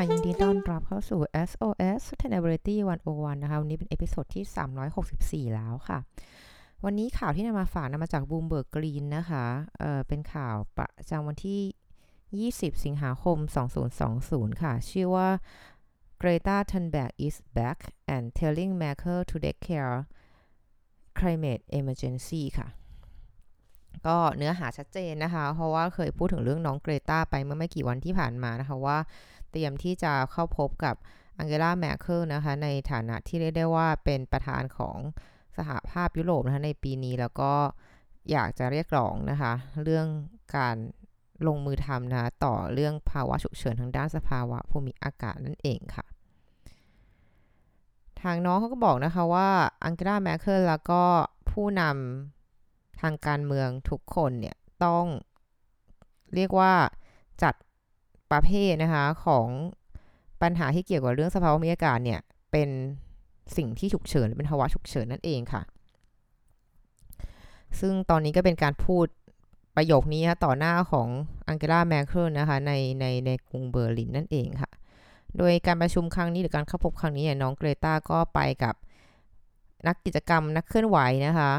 ยินดีต้อนรับเข้าสู่ SOS Sustainability 101 นะคะ วันนี้เป็น episode ที่ 364 แล้วค่ะ วันนี้ข่าวที่นำมาฝากนำมาจาก Bloomberg Green นะคะเอ่อเป็นข่าวประจำวันที่ 20 สิงหาคม 2020 ค่ะ ชื่อว่า Greta Thunberg is back and telling Merkel to declare climate emergency ค่ะ ก็เนื้อหาชัดเจนนะคะ เพราะว่าเคยพูดถึงเรื่องน้องเกรตาไปเมื่อไม่กี่วันที่ผ่านมานะคะว่า เตรียมที่จะเข้าพบกับอังเกลาแมคเคิลนะคะในฐานะที่เรียกได้ว่าเป็นประธานของสหภาพยุโรปนะคะในปีนี้แล้วก็อยากจะเรียกร้องนะคะ เรื่องการลงมือทำนะต่อเรื่องภาวะฉุกเฉินทางด้านสภาวะภูมิอากาศนั่นเองค่ะ ทางน้องเขาก็บอกนะคะว่าอังเกลาแมคเคิลแล้วก็ผู้นำ ทางการเมืองทุกคนเนี่ยต้องเรียกว่าจัดประเภทนะคะของปัญหาที่เกี่ยวกับเรื่องสภาพภูมิอากาศเนี่ยเป็นสิ่งที่ฉุกเฉินเป็นภาวะฉุกเฉินนั่นเองค่ะ ซึ่งตอนนี้ก็เป็นการพูดประโยคนี้นะต่อหน้าของอังเกลาแมคเคิลนะคะในในในกรุงเบอร์ลินนั่นเองค่ะ โดยการประชุมครั้งนี้หรือการเข้าพบครั้งนี้เนี่ยน้องเกรตาก็ไปกับนักกิจกรรมนักเคลื่อนไหวนะคะ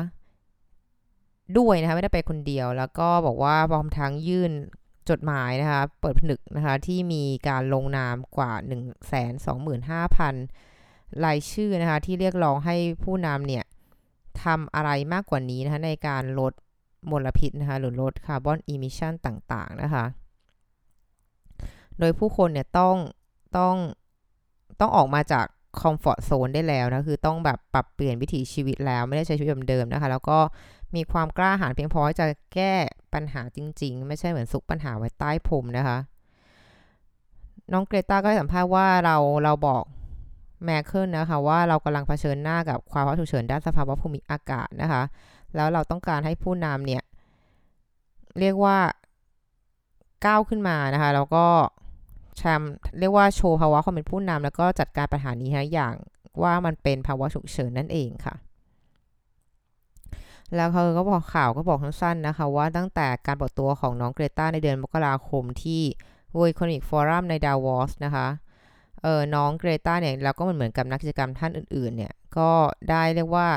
ด้วยนะคะไม่ได้ไปคนเดียว แล้วก็บอกว่าพร้อมทั้งยื่นจดหมายนะคะเปิดผนึกนะคะที่มีการลงนามกว่า 125,000 รายชื่อนะคะที่เรียกร้องให้ผู้นำเนี่ยทำอะไรมากกว่านี้นะคะในการลดมลพิษนะคะหรือลด carbon emission ต่างๆนะคะ โดยผู้คนเนี่ยต้องต้องต้องออกมาจาก คอมฟอร์ทโซนได้แล้วนะคือต้องแบบปรับเปลี่ยนวิถีชีวิตแล้วไม่ได้ใช้ชีวิตเดิมๆนะคะ แล้วก็มีความกล้าหาญเพียงพอที่จะแก้ปัญหาจริง ๆ ไม่ใช่เหมือนซุกปัญหาไว้ใต้พรมนะคะ น้องเกรตาก็ให้สัมภาษณ์ว่าเราเราบอกแมคเคิลนะคะว่าเรากำลังเผชิญหน้ากับความว่าฉุกเฉินด้านสภาวะภูมิอากาศนะคะ แล้วเราต้องการให้ผู้นำเนี่ย เรียกว่าก้าวขึ้นมานะคะ แล้วก็ ชมเรียกว่าโชว์ภาวะความเป็นผู้นำแล้วก็จัดการปัญหานี้นะอย่างว่ามันเป็นภาวะฉุกเฉินนั่นเองค่ะ แล้วเขาก็บอกข่าวก็บอกสั้นๆนะคะ ว่าตั้งแต่การปิดตัวของน้องเกรตาในเดือนมกราคมที่ World Economic Forum ในดาวอสนะคะเออน้องเกรตาเนี่ยแล้วก็มันเหมือนกับนักกิจกรรมท่านอื่นๆเนี่ยก็ได้เรียกว่า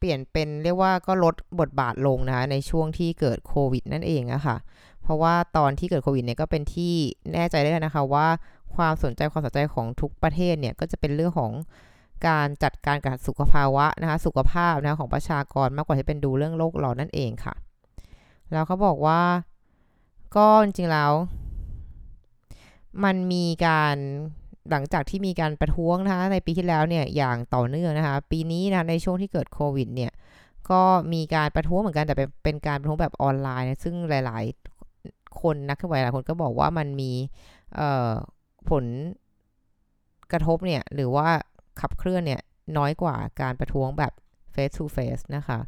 เปลี่ยนเป็นเรียกว่าก็ลดบทบาทลงนะคะในช่วงที่เกิดโควิดนั่นเองอะคะ่ะ เพราะว่าตอนที่เกิดโควิดเนี่ยก็เป็นที่แน่ใจได้นะคะว่าความสนใจความสนใจของทุกประเทศเนี่ยก็จะเป็นเรื่องของการจัดการกับสุขภาวะนะคะสุขภาพนะของประชากรมากกว่าที่เป็นดูเรื่องโลกร้อนนั่นเองค่ะ แล้วเขาบอกว่าก็จริงๆแล้ว มันมีการ หลังจากที่มีการประท้วงนะคะในปีที่แล้วเนี่ยอย่างต่อเนื่องนะคะปีนี้นะในช่วงที่เกิดโควิดเนี่ยก็มีการประท้วงเหมือนกันแต่เป็นการประท้วงแบบออนไลน์นะซึ่งหลายๆ คนนักเคลื่อนไหวหลายคนก็บอกว่ามันมีผลกระทบเนี่ยหรือว่าขับเคลื่อนเนี่ยน้อยกว่าการประท้วงแบบ face to face นะคะ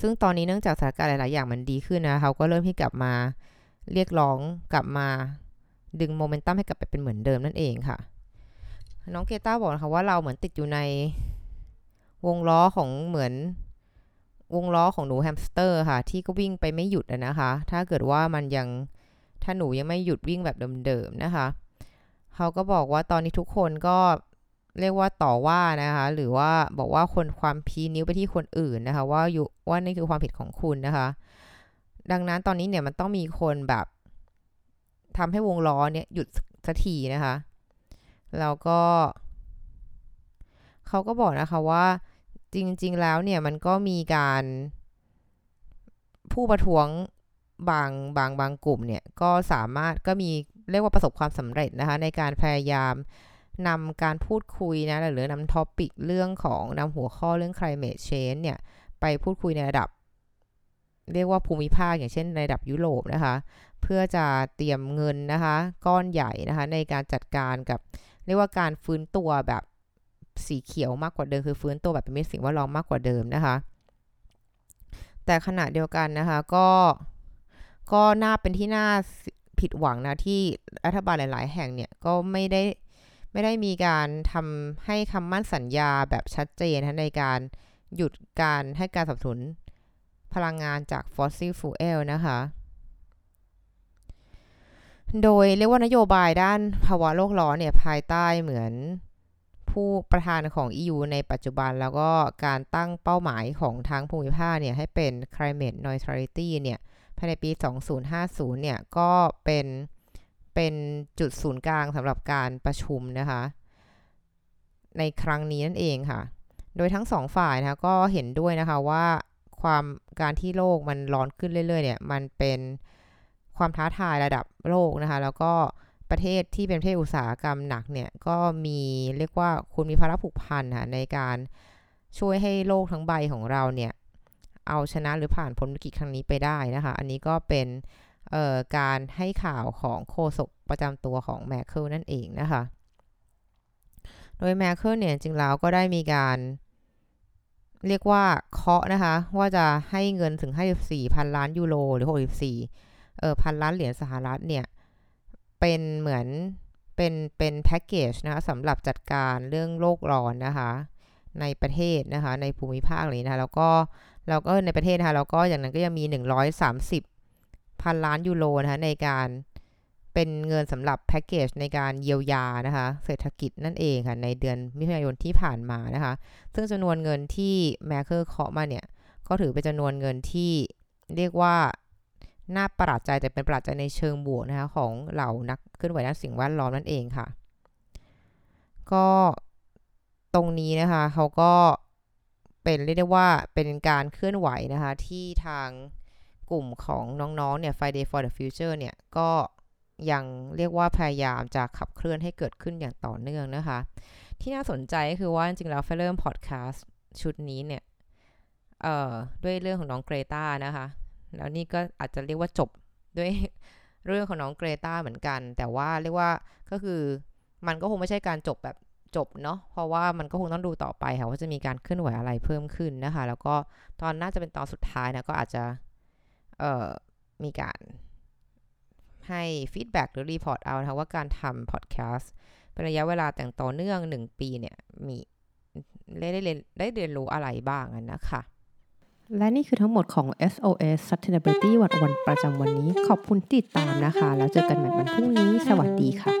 ซึ่งตอนนี้เนื่องจากสถานการณ์หลาย ๆ อย่างมันดีขึ้นนะเขาก็เริ่มที่กลับมาเรียกร้องกลับมา ดึงโมเมนตัมให้กลับไปเป็นเหมือนเดิมนั่นเองค่ะ น้องเกรตาบอกนะคะว่าเราเหมือนติดอยู่ในวงล้อของเหมือนวงล้อของหนูแฮมสเตอร์ค่ะ ที่ก็วิ่งไปไม่หยุดนะคะ ถ้าเกิดว่ามันยังถ้าหนูยังไม่หยุดวิ่งแบบเดิมๆนะคะ เขาก็บอกว่าตอนนี้ทุกคนก็เรียกว่าต่อว่านะคะ หรือว่าบอกว่าคนความชี้นิ้วไปที่คนอื่นนะคะ ว่าอยู่ว่านี่คือความผิดของคุณนะคะ ดังนั้นตอนนี้เนี่ยมันต้องมีคนแบบ ทำให้วงล้อเนี่ยหยุดสักทีนะคะ แล้วก็เขาก็บอกนะคะว่าจริง ๆ แล้วเนี่ยมันก็มีการผู้ประท้วงบางบางบางกลุ่มเนี่ยก็สามารถก็มีเรียกว่าประสบความสำเร็จนะคะในการพยายามนำการพูดคุยนะหรือนำ topic เรื่องของนำหัวข้อเรื่อง climate change เนี่ยไปพูดคุยในระดับ เรียกว่าภูมิภาคอย่างเช่นในระดับยุโรปนะคะ เพื่อจะเตรียมเงินนะคะ ก้อนใหญ่นะคะ ในการจัดการกับ เรียกว่าการฟื้นตัวแบบสีเขียวมากกว่าเดิมคือฟื้นตัวแบบเป็นมิตรสิ่งแวดล้อมมากกว่าเดิมนะคะ แต่ขณะเดียวกันนะคะก็ก็น่าเป็นที่น่าผิดหวังนะที่รัฐบาลหลาย ๆ แห่งเนี่ยก็ไม่ได้ไม่ได้มีการทำให้คำมั่นสัญญาแบบชัดเจนนะในการหยุดการให้การสนับสนุน พลังงานจาก fossil fuel นะคะ โดยเรียกว่านโยบายด้านภาวะโลกร้อนเนี่ยภายใต้เหมือนผู้ประธานของ EU ในปัจจุบันแล้วก็การตั้งเป้าหมายของทางภูมิภาคเนี่ยให้เป็น climate neutrality เนี่ยภายในปี 2050 เนี่ยก็เป็นเป็นจุดศูนย์กลางสำหรับการประชุมนะคะ ในครั้งนี้นั่นเองค่ะ โดยทั้งสองฝ่ายนะคะก็เห็นด้วยนะคะว่า ความการที่โลกมันร้อนขึ้นเรื่อยๆเนี่ยมันเป็นความท้าทายระดับโลกนะคะแล้วก็ประเทศที่เป็นประเทศอุตสาหกรรมหนักเนี่ยก็มีเรียกว่าคุณมีภาระผูกพันค่ะในการช่วยให้โลกทั้งใบของเราเนี่ยเอาชนะหรือผ่านพ้นวิกฤตครั้งนี้ไปได้นะคะ อันนี้ก็เป็นการให้ข่าวของโฆษกประจำตัวของแมคเคิลนั่นเองนะคะ โดยแมคเคิลเนี่ยจริงแล้วก็ได้มีการ เรียกว่าเคาะนะคะ ว่าจะให้เงินถึง 54พันล้านยูโรหรือ 64เอ่อพันล้านเหรียญสหรัฐเนี่ย เป็นเหมือนเป็นเป็นแพ็กเกจนะคะสำหรับจัดการเรื่องโลกร้อนนะคะ ในประเทศนะคะ ในภูมิภาคนี้นะคะแล้วก็แล้วก็ในประเทศนะคะแล้วก็อย่างนั้นก็ยังมี 130 พันล้านยูโรนะคะในการ เป็นเงินสำหรับแพ็กเกจในการเยียวยานะคะเศรษฐกิจนั่นเองค่ะในเดือนมิถุนายนที่ผ่านมานะคะ ซึ่งจำนวนเงินที่แมคเคอร์เคาะมาเนี่ย ก็ถือเป็นจำนวนเงินที่เรียกว่าน่าประหลาดใจแต่เป็นประหลาดใจในเชิงบวกนะคะของเหล่านักเคลื่อนไหวด้านสิ่งแวดล้อมนั่นเองค่ะ ก็ตรงนี้นะคะเขาก็เป็นเรียกได้ว่าเป็นการเคลื่อนไหวนะคะที่ทางกลุ่มของน้องๆเนี่ย Friday for the Future เนี่ย ก็ ยังเรียกว่าพยายามจะขับเคลื่อนให้เกิดขึ้นอย่างต่อเนื่องนะคะ ที่น่าสนใจก็คือว่าจริงๆแล้วเฟเริ่มพอดแคสต์ชุดนี้เนี่ย เอ่อ ด้วยเรื่องของน้องเกรตานะคะ แล้วนี่ก็อาจจะเรียกว่าจบด้วยเรื่องของน้องเกรตาเหมือนกัน แต่ว่าเรียกว่าก็คือมันก็คงไม่ใช่การจบแบบจบเนาะเพราะว่ามันก็คงต้องดูต่อไปค่ะว่าจะมีการเคลื่อนไหวอะไรเพิ่มขึ้นนะคะ แล้วก็ตอนน่าจะเป็นตอนสุดท้ายนะก็อาจจะ เอ่อมีการ ให้ feedback หรือ report เอานะคะว่าการทำพอดแคสต์เป็นระยะเวลาแต่งต่อเนื่อง 1 ปีเนี่ยมีได้ได้เรียนได้เรียนรู้อะไรบ้างนะคะ และนี่คือทั้งหมดของ SOS Sustainability วันวันประจำวันนี้ ขอบคุณติดตามนะคะ แล้วเจอกันใหม่วันพรุ่งนี้ สวัสดีค่ะ